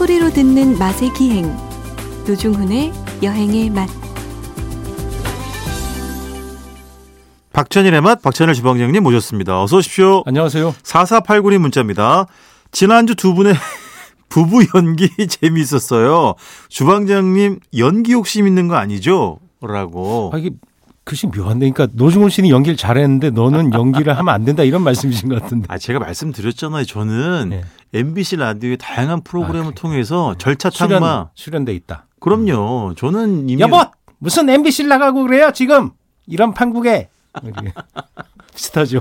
소리로 듣는 맛의 기행 노중훈의 여행의 맛 박천일의 맛 박천일 주방장님 모셨습니다. 어서 오십시오. 안녕하세요. 4489님 문자입니다. 지난주 두 분의 부부 연기 재미있었어요. 주방장님 연기 욕심 있는 거 아니죠? 라고. 아, 이게 글씨 묘한데, 그러니까 노중훈 씨는 연기를 잘했는데 너는 연기를 하면 안 된다 이런 말씀이신 것 같은데. 아, 제가 말씀드렸잖아요. 저는 네. MBC 라디오의 다양한 프로그램을 아. 통해서 절차 탕마. 수련 돼 있다. 그럼요. 저는 이미 여보, 무슨 MBC 나가고 그래요 지금 이런 판국에. 비슷하죠.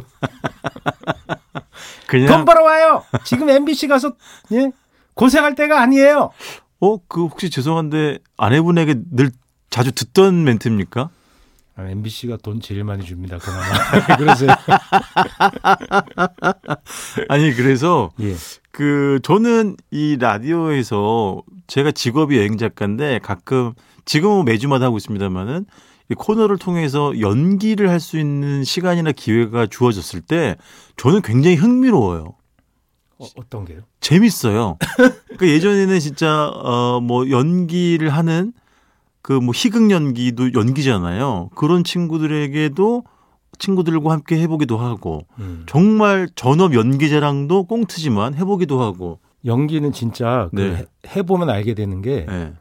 그냥 돈 벌어와요. 지금 MBC 가서 예? 고생할 때가 아니에요. 어, 그 혹시 죄송한데 아내분에게 늘 자주 듣던 멘트입니까? 아, MBC가 돈 제일 많이 줍니다. 그나마. 그러세요. 아니 그래서 예. 그 저는 이 라디오에서 제가 직업이 여행 작가인데 가끔 지금은 매주마다 하고 있습니다만은 이 코너를 통해서 연기를 할 수 있는 시간이나 기회가 주어졌을 때 저는 굉장히 흥미로워요. 어, 어떤 게요? 재밌어요. 그 예전에는 진짜 어뭐 연기를 하는 그 뭐 희극 연기도 연기잖아요. 그런 친구들에게도 친구들과 함께 해보기도 하고 음. 정말 전업 연기자랑도 꽁트지만 해보기도 하고. 연기는 진짜 그 네. 해- 해보면 알게 되는 게 예.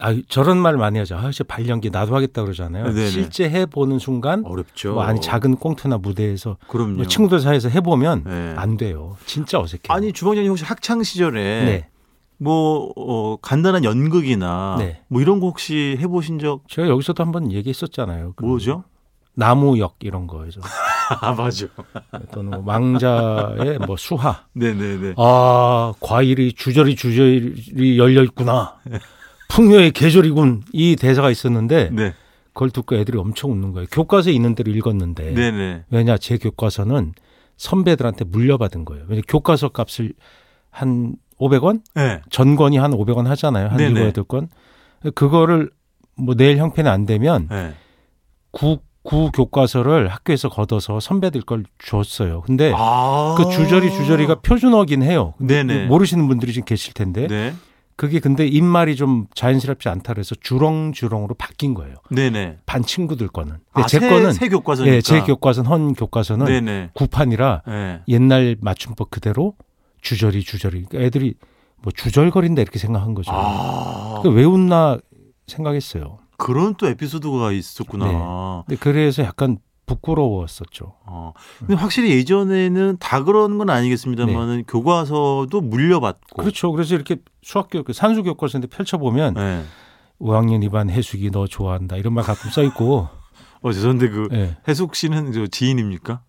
아, 저런 말 많이 하죠. 아, 발연기 나도 하겠다 그러잖아요. 네네. 실제 해보는 순간 어렵죠. 뭐 아니 작은 꽁트나 무대에서 그럼요. 뭐 친구들 사이에서 해보면 네. 안 돼요. 진짜 어색해요. 아니 주방장님 혹시 학창 시절에 네. 뭐 어, 간단한 연극이나 네. 뭐 이런 거 혹시 해보신 적 제가 여기서도 한번 얘기했었잖아요. 그 뭐죠? 나무역 이런 거에서 아 맞아. 또는 뭐 망자의 뭐 수하. 네네네. 아 과일이 주저리 주저리 열려 있구나. 풍요의 계절이군. 이 대사가 있었는데 네. 그걸 듣고 애들이 엄청 웃는 거예요. 교과서에 있는 대로 읽었는데 네네. 왜냐 제 교과서는 선배들한테 물려받은 거예요. 왜냐 교과서 값을 한 500원? 네. 전권이 한 500원 하잖아요. 한 네네. 7, 8권. 그거를 뭐 내일 형편이 안 되면 네. 구, 구 교과서를 학교에서 걷어서 선배들 걸 줬어요. 근데 아. 그 주저리 주저리가 표준어긴 해요. 네네. 모르시는 분들이 지금 계실 텐데 네. 그게 근데 입말이 좀 자연스럽지 않다 그래서 주렁주렁으로 바뀐 거예요. 네네. 반 친구들 거는. 아, 제 새, 거는 새 교과서니까. 예, 제 교과서는 헌 교과서는 네네. 구판이라 네. 옛날 맞춤법 그대로 주저리 주저리. 그러니까 애들이 뭐 주절거린다 이렇게 생각한 거죠. 아. 그왜 웃나 생각했어요. 그런 또 에피소드가 있었구나. 근데 그래서 약간 부끄러웠었죠. 어. 근데 확실히 예전에는 다 그런 건 아니겠습니다만은 교과서도 물려받고. 네. 그렇죠. 그래서 이렇게 수학교 그 산수 교과서인데 펼쳐 보면 네. 5학년 2반 해숙이 너 좋아한다 이런 말 가끔 써 있고. 어, 죄송한데 그 예. 해숙 씨는 저 지인입니까?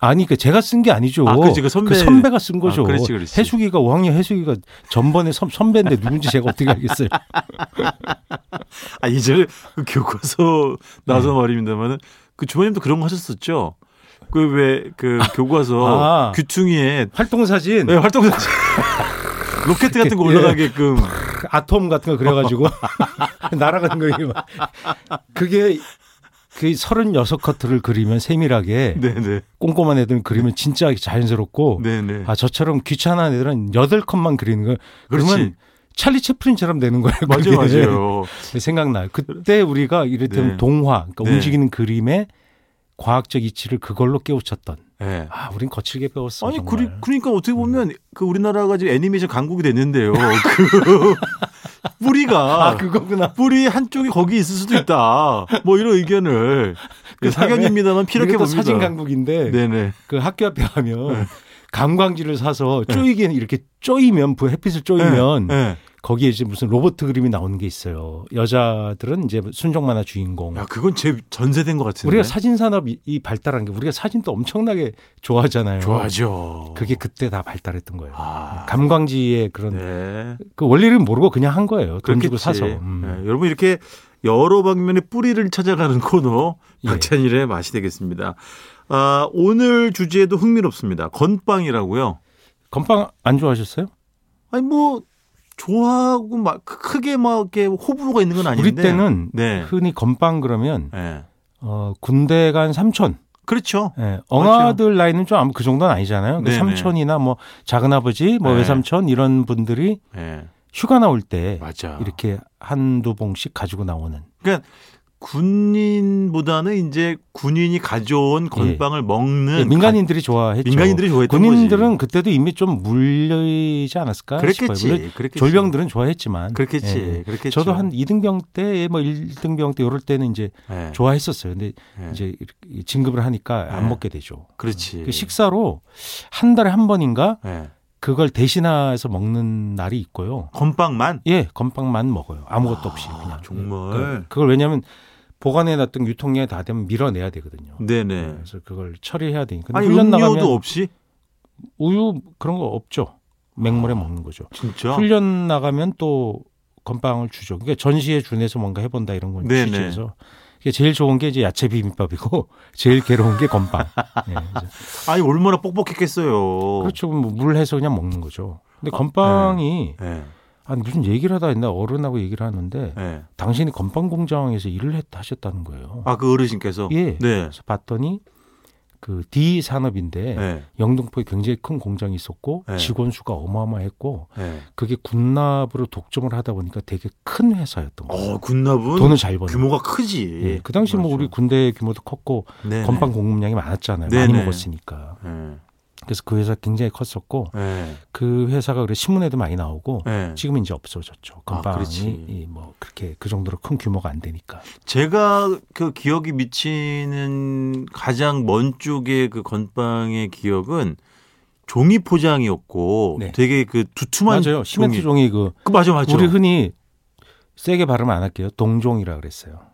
아니 그 제가 쓴 게 아니죠. 아, 그치, 그 선배. 선배가 쓴 거죠. 아, 그렇지, 그렇지. 해숙이가 5학년 해숙이가 전번에 선, 선배인데 누군지 제가 어떻게 알겠어요. 아, 예전에 그 교과서 나서 네. 말입니다만은 그 주머님도 그런 거 하셨었죠? 그왜그 교과서 아. 귀퉁이에 활동 사진 네, 활동 사진 로켓 같은 거 예. 올라가게끔 그 아톰 같은 거 그래가지고 날아가는 거 이게 막. 그게 그 36커트를 그리면 세밀하게 네네 꼼꼼한 애들 그리면 진짜 자연스럽고 네네 아 저처럼 귀찮은 애들은 8컷만 그리는 거 그러면 그렇지 찰리 채플린처럼 되는 거예요. 맞아요. 맞아요 생각나요. 그때 우리가 이를테면 네. 동화, 그러니까 네. 움직이는 그림의 과학적 이치를 그걸로 깨우쳤던. 네. 아, 우린 거칠게 배웠어. 아니 정말. 그리, 그러니까 어떻게 보면 그 우리나라가 지금 애니메이션 강국이 됐는데요 그 뿌리가 아, 그거구나. 뿌리 한쪽이 거기 있을 수도 있다 뭐 이런 의견을 그다음에 사견입니다만 피력해 봅니다 사진 강국인데 네네 그 학교 앞에 가면 네. 감광지를 사서 쪼이기는 이렇게 쪼이면 그 햇빛을 쪼이면 네. 거기에 이제 무슨 로봇 그림이 나오는 게 있어요. 여자들은 이제 순정 만화 주인공. 야 그건 제 전세된 것 같은데 우리가 사진 산업이 이 발달한 게 우리가 사진도 엄청나게 좋아하잖아요. 좋아하죠 그게 그때 다 발달했던 거예요. 아. 감광지의 그런 네. 그 원리를 모르고 그냥 한 거예요. 돈 주고 그렇겠지. 사서. 음. 네, 여러분 이렇게 여러 방면의 뿌리를 찾아가는 코너 예. 박찬일의 맛이 되겠습니다. 아, 오늘 주제도 흥미롭습니다. 건빵이라고요. 건빵 안 좋아하셨어요? 아니 뭐 좋아하고 막 크게 막 이렇게 호불호가 있는 건 아닌데. 우리 때는 네. 흔히 건빵 그러면 네. 어, 군대 간 삼촌, 그렇죠. 예, 엉아들 나이는 좀그 정도는 아니잖아요. 그 네네. 삼촌이나 뭐 작은 아버지, 뭐 네. 외삼촌 이런 분들이 네. 휴가 나올 때 맞아. 이렇게 한두 봉씩 가지고 나오는 그러니까 군인보다는 이제 군인이 가져온 건빵을 먹는 예, 민간인들이 좋아했죠. 가- 민간인들이 좋아했던 군인들은 거지. 그때도 이미 좀 물리지 않았을까 싶어요. 그랬겠지. 물론 그랬겠지. 졸병들은 좋아했지만 그렇겠지. 예. 그렇겠죠. 저도 한 2등병 때, 뭐 1등병 때 이럴 때는 이제 예. 좋아했었어요. 근데 예. 이제 진급을 하니까 안 예. 먹게 되죠. 그렇지. 그 식사로 한 달에 한 번인가 예. 그걸 대신해서 먹는 날이 있고요. 건빵만 예, 건빵만 먹어요. 아무것도 없이 아, 그냥. 정말? 그, 그걸 왜냐하면 보관해 놨던 유통량이 다 되면 밀어내야 되거든요. 네네. 그래서 그걸 처리해야 되니까. 아니 훈련 나가면 없이 우유 그런 거 없죠. 맹물에 먹는 거죠. 진짜. 훈련 나가면 또 건빵을 주죠. 그러니까 전시에 준해서 뭔가 해본다 이런 걸 네네. 취지해서 이게 제일 좋은 게 이제 야채 비빔밥이고 제일 괴로운 게 건빵. 예, 그래서 아니 얼마나 뻑뻑했겠어요. 그렇죠. 뭐 물 해서 그냥 먹는 거죠. 근데 건빵이 예. 아니 무슨 얘기를 하다 했나 어른하고 얘기를 하는데 예. 당신이 건빵 공장에서 일을 했 하셨다는 거예요. 아 그 어르신께서 예. 네. 그래서 봤더니 그 D 산업인데 예. 영등포에 굉장히 큰 공장이 있었고 네. 직원 수가 어마어마했고 예. 그게 군납으로 독점을 하다 보니까 되게 큰 회사였던 거예요. 어 군납은 돈을 잘 버는. 규모가 크지. 예, 그 당시 뭐 맞아. 우리 군대 규모도 컸고. 건빵 공급량이 많았잖아요. 많이 먹었으니까. 예. 그래서 그 회사 굉장히 컸었고 예. 그 회사가 그래 신문에도 많이 나오고 예. 지금은 이제 없어졌죠. 아, 건빵이 그렇지. 이뭐 그렇게 그 정도로 큰 규모가 안 되니까. 제가 그 기억이 미치는 가장 먼 쪽의 그 건빵의 기억은 종이 포장이었고 네. 되게 그 두툼한 맞아요. 시멘트 종이 그그 맞아 맞아. 우리 흔히 세게 발음 안 할게요. 동종이라 그랬어요.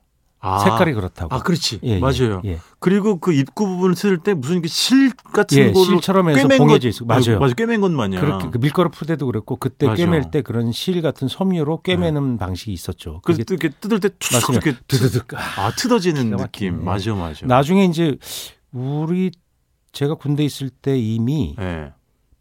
아, 색깔이 그렇다고. 아 그렇지 예, 예, 맞아요. 예. 그리고 그 입구 부분을 쓸 때 무슨 이렇게 실 같은 예, 걸로 실처럼 해서 봉해져 것- 있어. 맞아요. 맞아 꿰맨 것 마냥. 그렇게 그 밀가루 푸대도 그랬고 그때 맞아. 꿰맬 때 그런 실 같은 섬유로 꿰매는 방식이 있었죠. 그래서 이렇게 뜯을 때 툭. 이렇게 드드득. 아 기가 막히네. 느낌. 맞아 맞아. 나중에 이제 우리 제가 군대 있을 때 이미 예.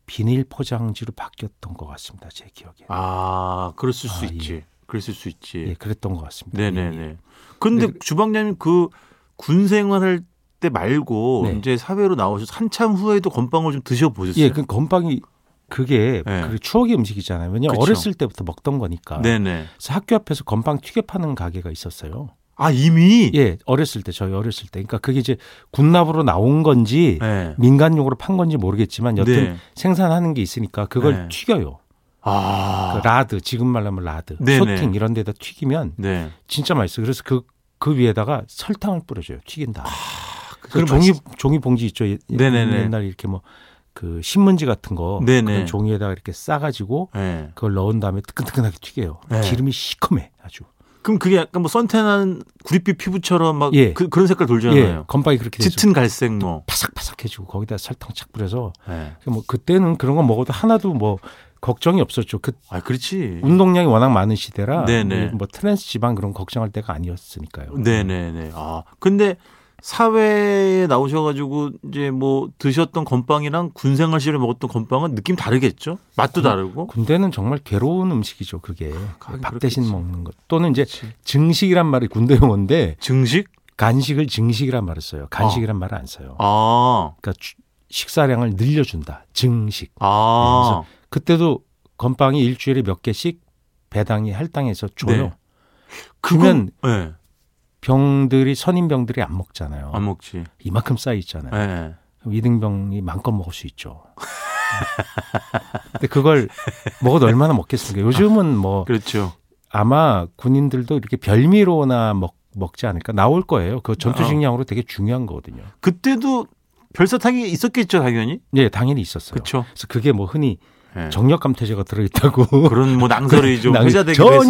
비닐 포장지로 바뀌었던 것 같습니다. 제 기억에. 아 그랬을 수 아, 있지. 그랬을 수 있지. 예, 그랬던 것 같습니다. 네네네. 근데 근데 주방장님 그 군 생활할 때 말고 네. 이제 사회로 나오셔서 한참 후에도 건빵을 좀 드셔보셨어요? 예, 그 건빵이 그게 네. 그 추억의 음식이잖아요. 왜냐면. 어렸을 때부터 먹던 거니까. 네네. 그래서 학교 앞에서 건빵 튀겨 파는 가게가 있었어요. 아 이미. 예, 어렸을 때 저희 어렸을 때. 그러니까 그게 이제 군납으로 나온 건지 네. 민간용으로 판 건지 모르겠지만 여튼 네. 생산하는 게 있으니까 그걸 네. 튀겨요. 아. 그 라드 지금 말하면 라드, 네네. 쇼트닝 이런 데다 튀기면 네. 진짜 맛있어 요. 그래서 그, 그 위에다가 설탕을 뿌려줘요. 튀긴 다음에. 그 그럼 종이 맛있- 종이 봉지 있죠. 예- 네네네. 옛날 이렇게 뭐 그 신문지 같은 거 네네. 종이에다가 이렇게 싸가지고 네. 그걸 넣은 다음에 뜨끈뜨끈하게 튀겨요. 네. 기름이 시커매 아주. 그럼 그게 약간 뭐 선탠한 구릿빛 피부처럼 막 예. 그, 런 색깔 예, 돌잖아요. 건빵이 그렇게 되죠. 짙은 갈색 뭐. 바삭바삭해지고 거기다 설탕 착 뿌려서 네. 뭐 그때는 그런 거 먹어도 하나도 뭐 걱정이 없었죠. 그 아 그렇지. 운동량이 워낙 많은 시대라 네네. 뭐 트랜스 지방 그런 걱정할 때가 아니었으니까요. 네 네 네. 아 근데 사회에 나오셔가지고 이제 뭐 드셨던 건빵이랑 군생활 시절에 먹었던 건빵은 느낌 다르겠죠? 맛도 군- 다르고. 군대는 정말 괴로운 음식이죠. 그게 하긴 밥 대신. 먹는 것 또는 이제 증식이란 말이 군대 용어인데 증식? 간식을 증식이란 말을 써요. 간식이란 말을 안 써요. 아, 그러니까 주- 식사량을 늘려준다. 증식. 아, 그때도 건빵이 일주일에 몇 개씩 배당이 할당해서 줘요. 네. 그러면 네, 병들이 선임병들이 안 먹잖아요. 안 먹지. 이만큼 쌓여 있잖아요. 네. 그럼 이등병이 마음껏 먹을 수 있죠. 근데 그걸 먹어도 얼마나 먹겠습니까? 요즘은 뭐 그렇죠. 아마 군인들도 이렇게 별미로나 먹, 먹지 않을까 나올 거예요. 그 어. 전투식량으로 되게 중요한 거거든요. 그때도 별사탕이 있었겠죠, 당연히. 네, 당연히 있었어요. 그렇죠. 그래서 그게 뭐 흔히 네. 정력감퇴제가 들어있다고 그런 뭐 낭설이 좀 낭- 전혀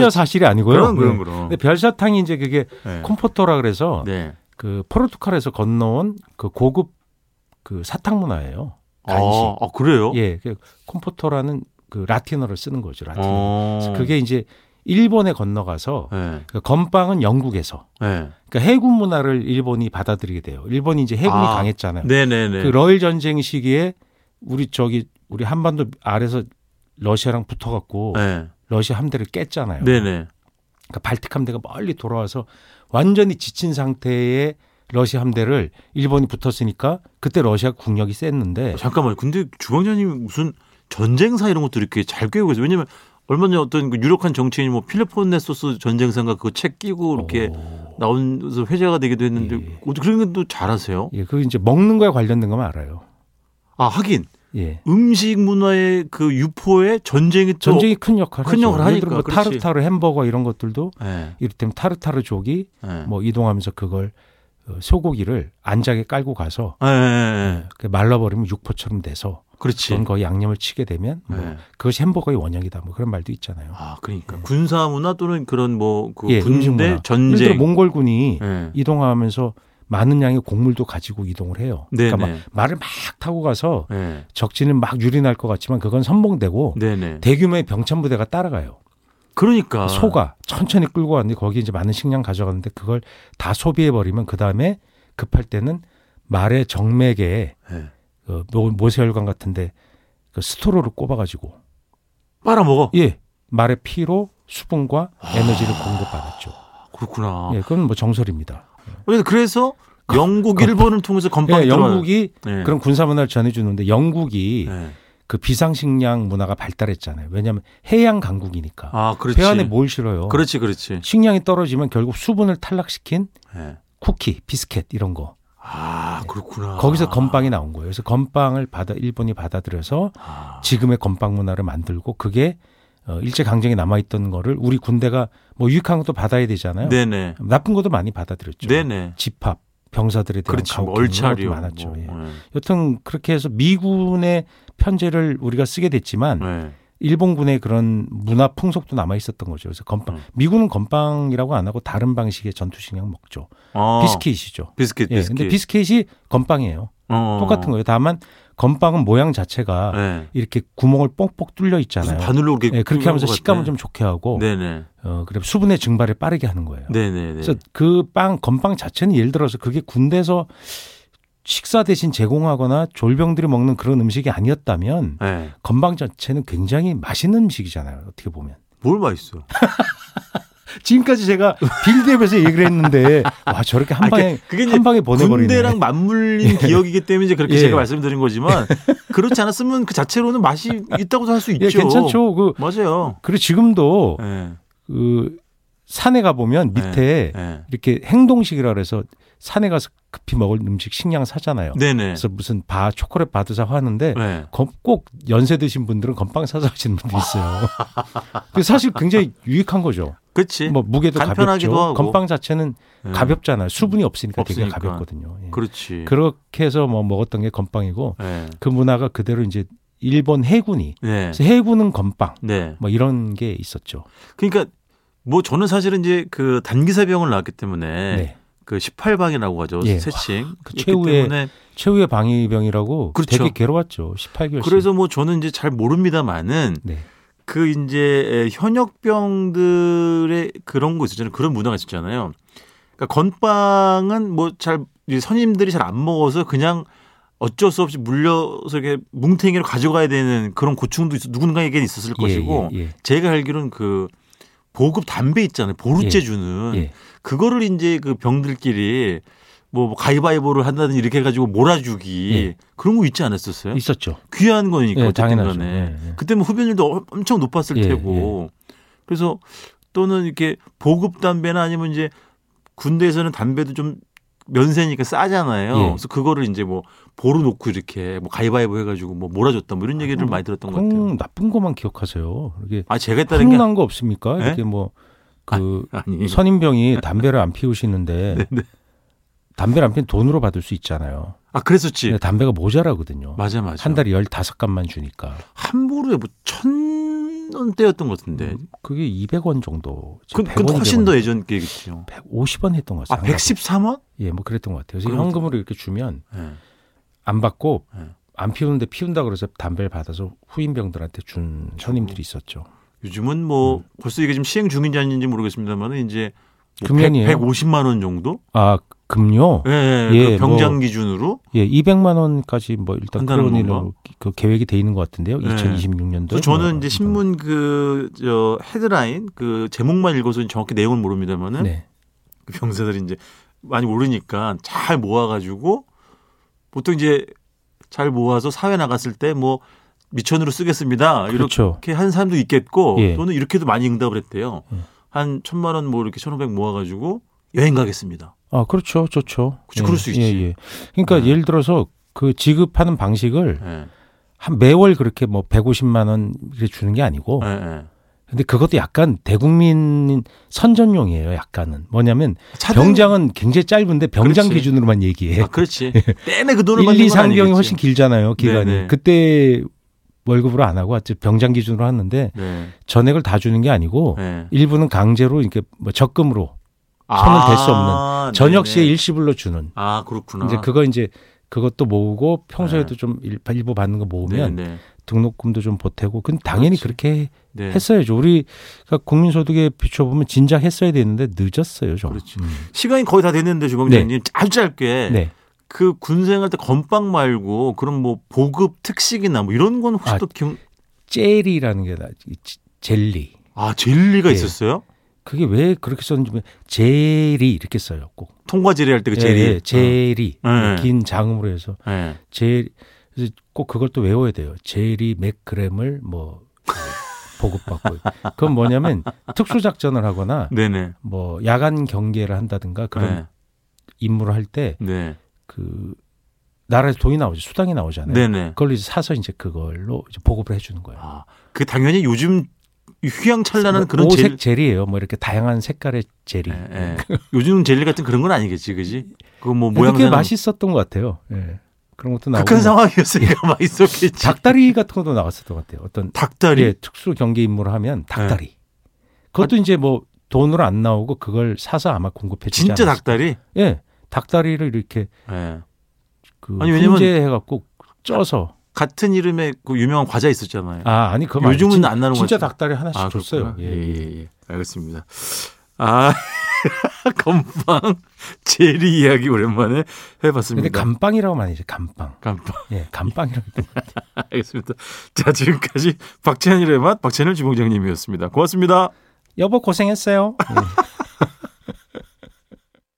했었- 사실이 아니고요. 그럼 그럼 네. 그럼. 근데 별사탕이 이제 그게 네. 콤포토라 그래서 네. 그 포르투갈에서 건너온 그 고급 그 사탕 문화예요. 간식. 아, 아, 그래요? 예, 그 콤포토라는 그 라틴어를 쓰는 거죠. 라틴어. 어. 그게 이제 일본에 건너가서 네. 그 건빵은 영국에서 네. 그러니까 해군 문화를 일본이 받아들이게 돼요. 일본이 이제 해군이 아, 강했잖아요. 네네네. 그 러일 전쟁 시기에 우리 저기 우리 한반도 아래서 러시아랑 붙어갖고 네. 러시아 함대를 깼잖아요. 네네. 그러니까 발틱 함대가 멀리 돌아와서 완전히 지친 상태의 러시아 함대를 일본이 붙었으니까 그때 러시아 국력이 셌는데 잠깐만요. 근데 주방장님이 무슨 전쟁사 이런 것도 이렇게 잘 꿰고 계세요. 왜냐면 얼마 전에 어떤 그 유력한 정치인이 뭐 필리포네소스 전쟁상가 그거 책 끼고 이렇게 오. 나오면서 회자가 되기도 했는데 예. 그런 것도 잘하세요? 예, 그 이제 먹는 거에 관련된 거만 알아요. 아 하긴 예. 음식 문화의 그 유포에 전쟁이 또 전쟁이 큰 역할을 큰. 역할을 뭐 하니까, 그렇지. 타르타르 햄버거 이런 것들도 예, 이를테면 타르타르족이 예. 뭐 이동하면서 그걸 어, 소고기를 안장에 깔고 가서 예, 예, 예. 그 말라버리면 육포처럼 돼서 그렇지. 그건 거의 양념을 치게 되면 뭐 예. 그것이 햄버거의 원형이다 뭐 그런 말도 있잖아요. 아 그러니까 군사 문화 또는 그런 뭐그 예, 군대 전쟁. 몽골군이 예. 이동하면서 많은 양의 곡물도 가지고 이동을 해요. 네네. 그러니까 막 말을 막 타고 가서 예. 적진은 막 유린할 것 같지만 그건 선봉되고 네네. 대규모의 병참 부대가 따라가요. 그러니까 소가 천천히 끌고 갔는데 거기 이제 많은 식량 가져갔는데 그걸 다 소비해 버리면 그 다음에 급할 때는 말의 정맥에 예. 그 모- 모세혈관 같은데 그 스토로를 꼽아가지고 빨아먹어. 예 말의 피로 수분과 에너지를 공급받았죠. 그렇구나. 예, 그건 뭐 정설입니다. 그래서 영국, 일본을 통해서 건빵이 예, 들어와요. 영국이 예. 그런 군사 문화를 전해주는데 영국이 예. 그 비상식량 문화가 발달했잖아요. 왜냐하면 해양 강국이니까 아, 그렇지. 배 안에 뭘 실어요? 그렇지, 그렇지. 식량이 떨어지면 결국 수분을 탈락시킨 예. 쿠키, 비스켓 이런 거 아, 그렇구나. 거기서 건빵이 나온 거예요. 그래서 건빵을 받아 일본이 받아들여서 아, 지금의 건빵 문화를 만들고 그게 어, 일제 강점기 남아 있던 거를 우리 군대가 뭐 유익한 것도 받아야 되잖아요. 네네. 나쁜 것도 많이 받아들였죠. 네네. 집합, 병사들에 대한 그렇지. 뭐 것도 얼차려. 많았죠. 뭐, 예. 예. 여튼 그렇게 해서 미군의 편제를 우리가 쓰게 됐지만 네. 일본군의 그런 문화 풍속도 남아 있었던 거죠. 그래서 건빵 음. 미군은 건빵이라고 안 하고 다른 방식의 전투 식량 먹죠. 어, 비스킷이죠. 비스킷, 예, 비스킷. 근데 비스킷이 건빵이에요. 어. 똑같은 거예요. 다만 건빵은 모양 자체가 네. 이렇게 구멍을 뽕뽕 뚫려 있잖아요. 바늘로 이렇게. 예, 그렇게 하면서 식감을. 좀 좋게 하고 네네. 어, 그래 수분의 증발을 빠르게 하는 거예요. 네네네. 그래서 그 빵 건빵 자체는 예를 들어서 그게 군대에서 식사 대신 제공하거나 졸병들이 먹는 그런 음식이 아니었다면 네. 건빵 자체는 굉장히 맛있는 음식이잖아요. 어떻게 보면. 뭘 맛있어? 지금까지 제가 빌드업에서 얘기를 했는데 와 저렇게 한 아, 방에 그게 이제 한 방에 보내버리네. 군대랑 맞물린 기억이기 때문에 이제 그렇게 예. 제가 말씀드린 거지만 그렇지 않았으면 그 자체로는 맛이 있다고도 할 수 있죠. 예, 괜찮죠. 그 맞아요. 그리고 지금도 예. 그 산에 가 보면 밑에 예. 이렇게 행동식이라 그래서 산에 가서 급히 먹을 음식 식량 사잖아요. 네네. 그래서 무슨 바 초콜릿 바드사 하는데 네. 검- 꼭 연세 드신 분들은 건빵 사서 하시는 분도 있어요. 그 사실 굉장히 유익한 거죠. 그렇지. 뭐 무게도 가볍죠. 하고. 건빵 자체는 예. 가볍잖아요. 수분이 없으니까, 되게 없으니까. 가볍거든요. 예. 그렇지. 그렇게 해서 뭐 먹었던 게 건빵이고 네. 그 문화가 그대로 이제 일본 해군이 네. 해군은 건빵 네. 뭐 이런 게 있었죠. 그러니까 뭐 저는 사실은 이제 그 단기사병을 나왔기 때문에 네. 그 18방이라고 하죠. 예. 세칭. 그 최후의 최후의 방위병이라고 그렇죠. 되게 괴로웠죠. 18개월씩. 그래서 뭐 저는 이제 잘 모릅니다만은 네. 그 이제 현역병들의 그런 거 있었잖아요. 그런 문화가 있었잖아요. 그러니까 건빵은 뭐 잘 선임들이 잘 안 먹어서 그냥 어쩔 수 없이 물려서 이렇게 뭉탱이로 가져가야 되는 그런 고충도 있, 누군가에게는 있었을 것이고 예, 예, 제가 알기로는 그 보급 담배 있잖아요. 보루째 예. 주는 예. 그거를 이제 그 병들끼리 뭐 가위바위보를 한다든지 이렇게 해가지고 몰아주기 예. 그런 거 있지 않았었어요? 있었죠. 귀한 거니까 예, 당연하죠. 예, 예. 그때 뭐 흡연율도 엄청 높았을 예, 테고 그래서 또는 이렇게 보급 담배나 아니면 이제 군대에서는 담배도 좀 면세니까 싸잖아요. 예. 그래서 그거를 이제 뭐 보루 놓고 이렇게 뭐 가위바위보 해가지고 뭐 몰아줬다 뭐 이런 얘기를 많이 들었던 것 같아요. 나쁜 것만 기억하세요. 이게 아 제가 했다는 게 흥난 거 없습니까? 예? 이렇게 뭐그 아니 선임병이 담배를 안 피우시는데 네. 담배를 안 피우면 돈으로 받을 수 있잖아요. 아 그랬었지. 담배가 모자라거든요. 맞아 맞아. 한 달에 15갑만 주니까. 한 보루에 뭐 천 원대였던 것 같은데. 그게 200원 정도. 그, 그 훨씬 더 예전 게겠죠. 150원 했던 것아 같아요. 113원? 예, 뭐 그랬던 것 같아요. 그래서 현금으로 이렇게 주면 네. 안 받고 네. 안 피우는데 피운다 그래서 담배를 받아서 후임병들한테 준 선임들이 있었죠. 요즘은 뭐 벌써 이게 지금 시행 중인지 아닌지 모르겠습니다만 이제 뭐 금연이에요. 100, 150만 원 정도? 아, 금요? 예, 예, 예, 그 병장 뭐 기준으로. 예, 200만 원까지 뭐 일단 그런? 일로 그 계획이 돼 있는 것 같은데요. 네. 2026년도. 그래서 저는 이제 신문 그 저 헤드라인 그 제목만 읽어서 정확히 내용은 모릅니다만은 네. 그 병사들이 이제 많이 모르니까 잘 모아가지고 보통 이제 잘 모아서 사회 나갔을 때 뭐 미천으로 쓰겠습니다. 그렇죠. 이렇게 한 사람도 있겠고 예. 또는 이렇게도 많이 응답을 했대요. 예. 한 천만 원 뭐 이렇게 천오백 모아가지고 여행 가겠습니다. 아, 그렇죠. 좋죠. 그치, 그럴 수 있지. 예, 예. 그러니까 네. 예를 들어서 그 지급하는 방식을 예. 한 매월 그렇게 뭐 150만 원 이렇게 주는 게 아니고 예, 예. 근데 그것도 약간 대국민 선전용이에요. 약간은 뭐냐면 차등- 병장은 굉장히 짧은데 병장 그렇지. 기준으로만 얘기해. 아, 그렇지. 내내 그 돈을 1, 받는 2, 건 3병이 아니겠지. 훨씬 길잖아요. 기간이. 네네. 그때 월급으로 안 하고 병장 기준으로 하는데 네. 전액을 다 주는 게 아니고 네. 일부는 강제로 이렇게 뭐 적금으로 손을 댈수 없는 저녁 시에 아, 네네. 일시불로 주는. 아 그렇구나. 이제 그거 이제 그것도 모으고 평소에도 좀 일- 일부 받는 거 모으면 네, 네. 등록금도 좀 보태고 그건 당연히 그렇지. 그렇게 네. 했어야죠. 우리가 국민소득에 비춰보면 진작 했어야 되는데 늦었어요, 좀. 그렇지. 음. 시간이 거의 다 됐는데 주방장님 아주 짧게 네. 그 군생할 때 건빵 말고 그런 뭐 보급 특식이나 뭐 이런 건 혹시 아, 또 기억 젤리라는 게 나, 젤리. 아 젤리가 예. 있었어요? 그게 왜 그렇게 썼는지 젤리 이렇게 써요, 꼭. 통과 젤리 할 때그 예, 젤리. 예, 젤리. 네. 긴 장음으로 해서 어. 네. 젤 그래서 꼭 그걸 또 외워야 돼요. 젤리 몇 그램을 뭐 보급받고. 그건 뭐냐면 특수 작전을 하거나 네네. 뭐 야간 경계를 한다든가 그런 네. 임무를 할때 네. 그 나라에서 돈이 나오죠. 수당이 나오잖아요. 네네. 그걸 이제 사서 이제 그걸로 이제 보급을 해주는 거예요. 아, 그 당연히 요즘 휘황찬란한 뭐 그런 오색 젤. 젤이에요. 뭐 이렇게 다양한 색깔의 젤리. 예, 예. 요즘 젤리 같은 그런 건 아니겠지, 그지? 그거 뭐 근데 모양 꽤 맛있었던 것 같아요. 예. 그런 것도 나오고 극한 뭐 상황이었으니까 맛있었겠지. 닭다리 같은 것도 나왔었던 것 같아요. 어떤 닭다리. 예, 특수 경계 임무를 하면 네. 닭다리. 그것도 이제 뭐 돈으로 안 나오고 그걸 사서 아마 공급해 주지 진짜 않았을까. 닭다리? 예. 닭다리를 이렇게 예. 그 아니, 왜냐면- 훈제해 갖고 쪄서 같은 이름의 그 유명한 과자 있었잖아요. 아, 아니 그거 요즘은 진- 안 나는 것 진짜. 닭다리 하나씩 아, 줬어요. 그렇구나. 예. 예, 예, 예. 알겠습니다. 아, 건빵 제리 이야기 오랜만에 해봤습니다. 근데 감빵이라고 많이 이제 감빵. 감빵. 예, 감빵이라고. 알겠습니다. 자, 지금까지 박찬일의 맛 박찬일 주봉장님이었습니다. 고맙습니다. 여보 고생했어요. 예.